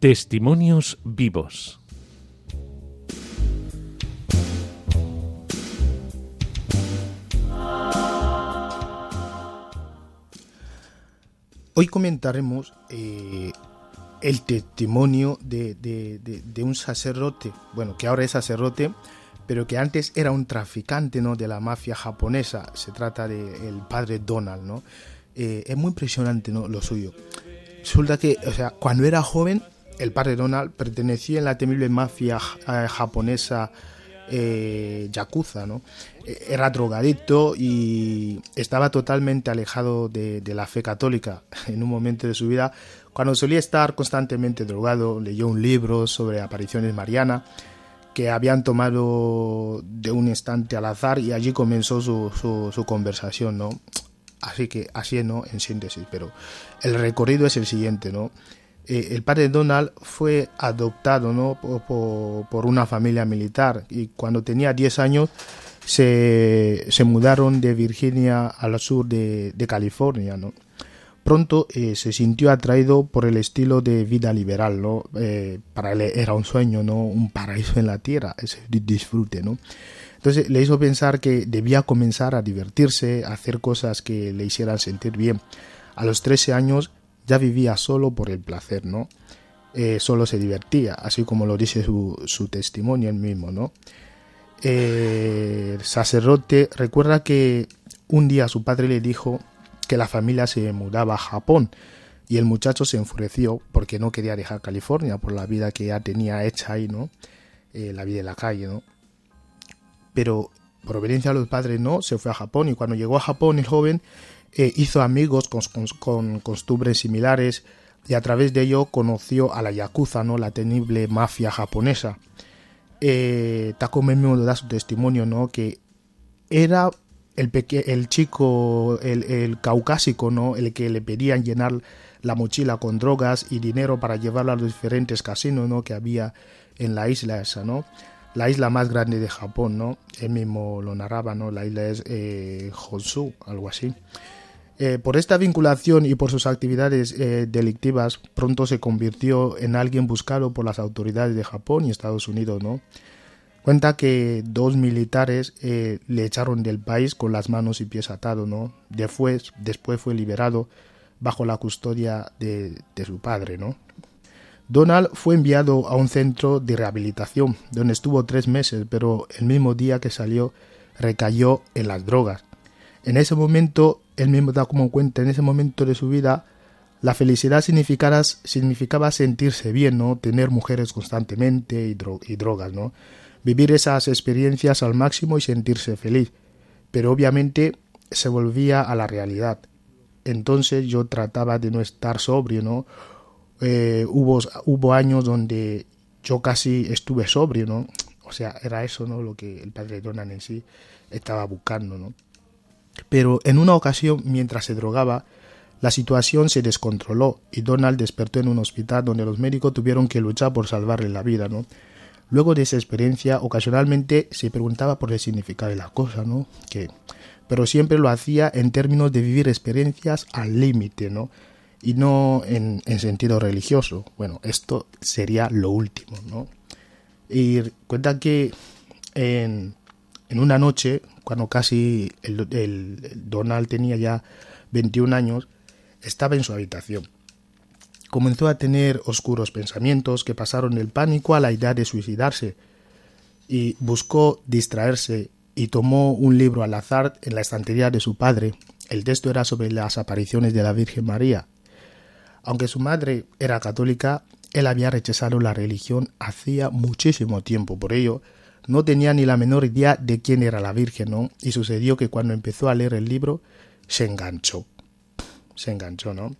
Testimonios vivos. Hoy comentaremos eh, el testimonio de, de- de- un sacerdote, bueno, que ahora es sacerdote, pero que antes era un traficante ¿no? de la mafia japonesa. Se trata del padre Donald, ¿no? Eh, es muy impresionante ¿no? lo suyo. Resulta que, o sea, cuando era joven, el padre Donald pertenecía en la temible mafia eh, japonesa eh, Yakuza, ¿no? Eh, Era drogadicto y estaba totalmente alejado de, la fe católica en un momento de su vida. Cuando solía estar constantemente drogado, leyó un libro sobre apariciones marianas que habían tomado de un instante al azar y allí comenzó su, su, su conversación, ¿no? Así que, así es, ¿no? En síntesis, pero el recorrido es el siguiente, ¿no? Eh, el padre Donald fue adoptado, ¿no? Por, una familia militar y cuando tenía 10 años se, se mudaron de Virginia al sur de, de California. Pronto eh, se sintió atraído por el estilo de vida liberal. Eh, para él era un sueño, ¿no? Un paraíso en la tierra, ese di- disfrute. Entonces le hizo pensar que debía comenzar a divertirse, a hacer cosas que le hicieran sentir bien. A los 13 años ya vivía solo por el placer, ¿no? Eh, solo se divertía, así como lo dice su, testimonio él mismo, ¿no? Eh, sacerdote recuerda que un día su padre le dijo que la familia se mudaba a Japón y el muchacho se enfureció porque no quería dejar California por la vida que ya tenía hecha ahí, ¿no? Eh, la vida en la calle, ¿no? Pero por obediencia a los padres no, se fue a Japón y cuando llegó a Japón el joven eh, hizo amigos con, costumbres similares y a través de ello conoció a la Yakuza, ¿no? La temible mafia japonesa. Eh, Takome mismo da su testimonio, ¿no? Que era el, el chico, el, caucásico, ¿no? El que le pedían llenar la mochila con drogas y dinero para llevarlo a los diferentes casinos, ¿no? Que había en la isla esa, ¿no? La isla más grande de Japón, ¿no? Él mismo lo narraba, ¿no? La isla es eh, Honshu, algo así. Eh, por esta vinculación y por sus actividades eh, delictivas, pronto se convirtió en alguien buscado por las autoridades de Japón y Estados Unidos, ¿no? Cuenta que dos militares eh, le echaron del país con las manos y pies atados, ¿no? Después, después fue liberado bajo la custodia de, de su padre, ¿no? Donald fue enviado a un centro de rehabilitación donde estuvo tres meses, pero el mismo día que salió recayó en las drogas. En ese momento, él mismo da como cuenta, en ese momento de su vida, la felicidad significaba, sentirse bien, ¿no? Tener mujeres constantemente y, dro y drogas, ¿no? Vivir esas experiencias al máximo y sentirse feliz. Pero obviamente se volvía a la realidad. Entonces yo trataba de no estar sobrio, ¿no? Eh, hubo, hubo años donde yo casi estuve sobrio, ¿no? O sea, era eso, ¿no? Lo que el padre Donan en sí estaba buscando, ¿no? Pero en una ocasión, mientras se drogaba, la situación se descontroló y Donald despertó en un hospital donde los médicos tuvieron que luchar por salvarle la vida, ¿no? Luego de esa experiencia, ocasionalmente se preguntaba por el significado de la cosa, ¿no? Que, pero siempre lo hacía en términos de vivir experiencias al límite, ¿no? y no en, en, sentido religioso. Bueno, esto sería lo último, ¿no? Y cuenta que en, en una noche, cuando casi el, Donald tenía ya 21 años, estaba en su habitación. Comenzó a tener oscuros pensamientos que pasaron del pánico a la idea de suicidarse y buscó distraerse y tomó un libro al azar en la estantería de su padre. El texto era sobre las apariciones de la Virgen María aunque su madre era católica, él había rechazado la religión hacía muchísimo tiempo, por ello no tenía ni la menor idea de quién era la Virgen, ¿no? Y sucedió que cuando empezó a leer el libro se enganchó, se enganchó, ¿no?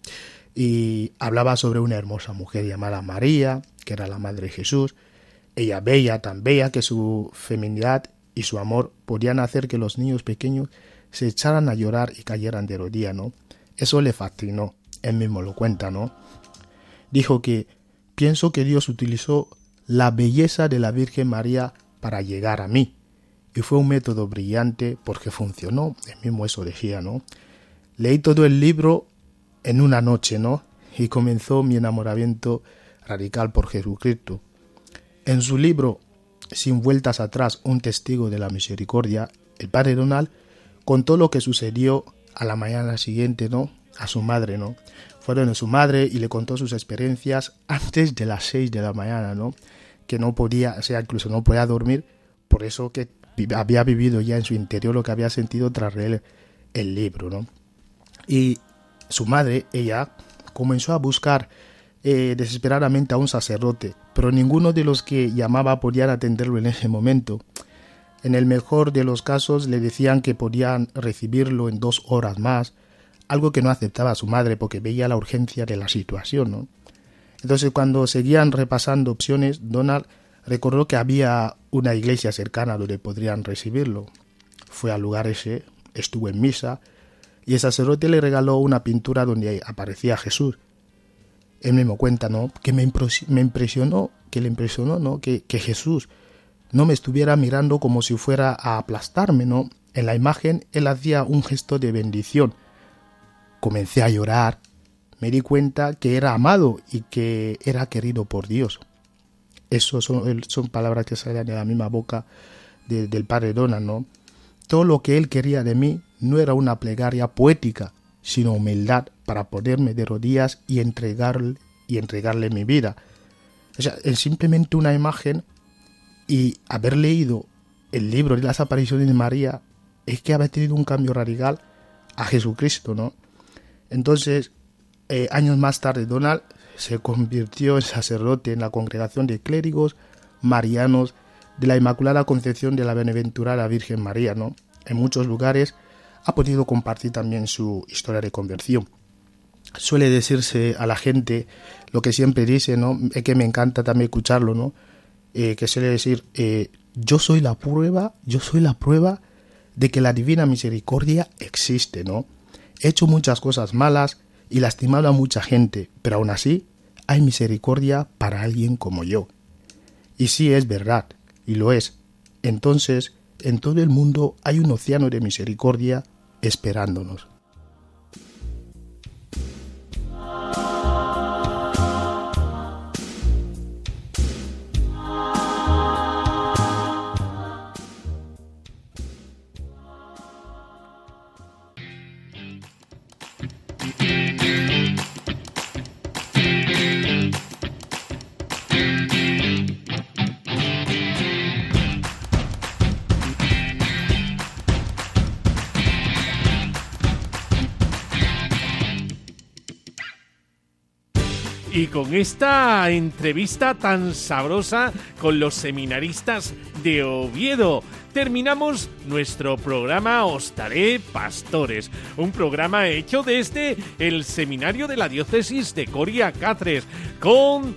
Y hablaba sobre una hermosa mujer llamada María, que era la madre de Jesús, ella bella, tan bella que su feminidad y su amor podían hacer que los niños pequeños se echaran a llorar y cayeran de rodillas, ¿no? Eso le fascinó él mismo lo cuenta, ¿no? Dijo que pienso que Dios utilizó la belleza de la Virgen María para llegar a mí. Y fue un método brillante porque funcionó. Él mismo eso decía, ¿no? Leí todo el libro en una noche, ¿no? Y comenzó mi enamoramiento radical por Jesucristo. En su libro, Sin vueltas atrás, un testigo de la misericordia, el padre Donald contó lo que sucedió a la mañana siguiente, ¿no? a su madre, ¿no? Fueron a su madre y le contó sus experiencias antes de las 6 de la mañana, ¿no? Que no podía, o sea, incluso no podía dormir, por eso que había vivido ya en su interior lo que había sentido tras leer el libro, ¿no? Y su madre, ella, comenzó a buscar eh, desesperadamente a un sacerdote, pero ninguno de los que llamaba podía atenderlo en ese momento. En el mejor de los casos le decían que podían recibirlo en dos horas más, algo que no aceptaba su madre porque veía la urgencia de la situación, ¿no? Entonces, cuando seguían repasando opciones, Donald recordó que había una iglesia cercana donde podrían recibirlo. Fue al lugar ese, estuvo en misa, y el sacerdote le regaló una pintura donde aparecía Jesús. Él mismo cuenta, ¿no? Que me, impresionó, que le impresionó, ¿no? Que, que Jesús no me estuviera mirando como si fuera a aplastarme, ¿no? En la imagen él hacía un gesto de bendición Comencé a llorar, me di cuenta que era amado y que era querido por Dios. Eso son, palabras que salen de la misma boca de, del padre Donald. Todo lo que él quería de mí no era una plegaria poética, sino humildad para ponerme de rodillas y entregarle, y entregarle mi vida. O sea, es simplemente una imagen y haber leído el libro de las apariciones de María es que haber tenido un cambio radical a Jesucristo, ¿no? Entonces, eh, años más tarde, Donald se convirtió en sacerdote en la congregación de clérigos marianos de la Inmaculada Concepción de la Beneventurada Virgen María, ¿no? En muchos lugares ha podido compartir también su historia de conversión. Suele decirse a la gente lo que siempre dice, ¿no? Es que me encanta también escucharlo, ¿no? Eh, que suele decir, eh, yo soy la prueba, yo soy la prueba de que la divina misericordia existe, ¿no? He hecho muchas cosas malas y lastimado a mucha gente, pero aún así hay misericordia para alguien como yo. Y sí es verdad, y lo es. Entonces, en todo el mundo hay un océano de misericordia esperándonos. Con esta entrevista tan sabrosa con los seminaristas de Oviedo, terminamos nuestro programa Ostaré Pastores, un programa hecho desde el seminario de la diócesis de Coria Cáceres, con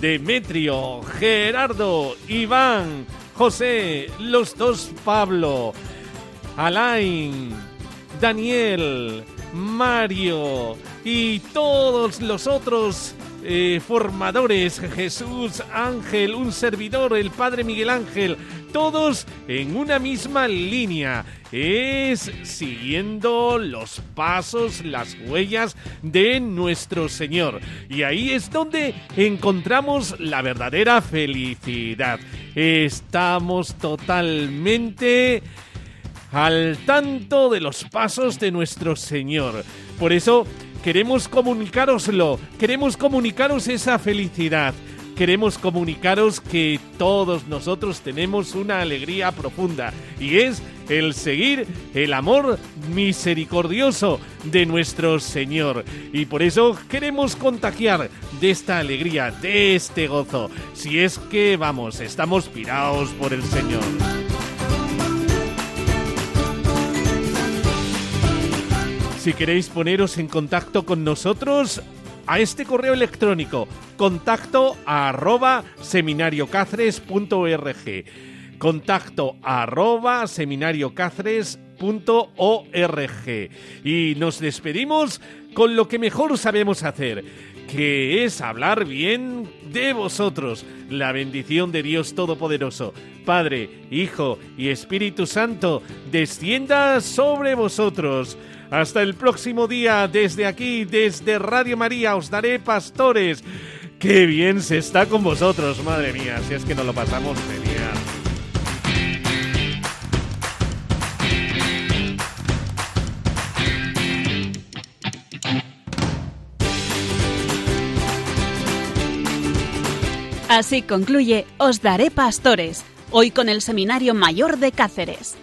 Demetrio, Gerardo, Iván, José, los dos Pablo, Alain, Daniel, Mario y todos los otros eh, formadores, Jesús, Ángel, un servidor, el Padre Miguel Ángel, todos en una misma línea. Es siguiendo los pasos, las huellas de nuestro Señor. Y ahí es donde encontramos la verdadera felicidad. Estamos totalmente al tanto de los pasos de nuestro Señor. Por eso queremos comunicároslo, queremos comunicaros esa felicidad. Queremos comunicaros que todos nosotros tenemos una alegría profunda y es el seguir el amor misericordioso de nuestro Señor. Y por eso queremos contagiar de esta alegría, de este gozo, si es que vamos, estamos pirados por el Señor. Si queréis poneros en contacto con nosotros, a este correo electrónico contacto arroba seminariocáceres.org contacto arroba y nos despedimos con lo que mejor sabemos hacer que es hablar bien de vosotros. La bendición de Dios Todopoderoso, Padre, Hijo y Espíritu Santo, descienda sobre vosotros. Hasta el próximo día, desde aquí, desde Radio María, os daré pastores. Qué bien se está con vosotros, madre mía, si es que nos lo pasamos genial. Así concluye Os Daré Pastores, hoy con el Seminario Mayor de Cáceres.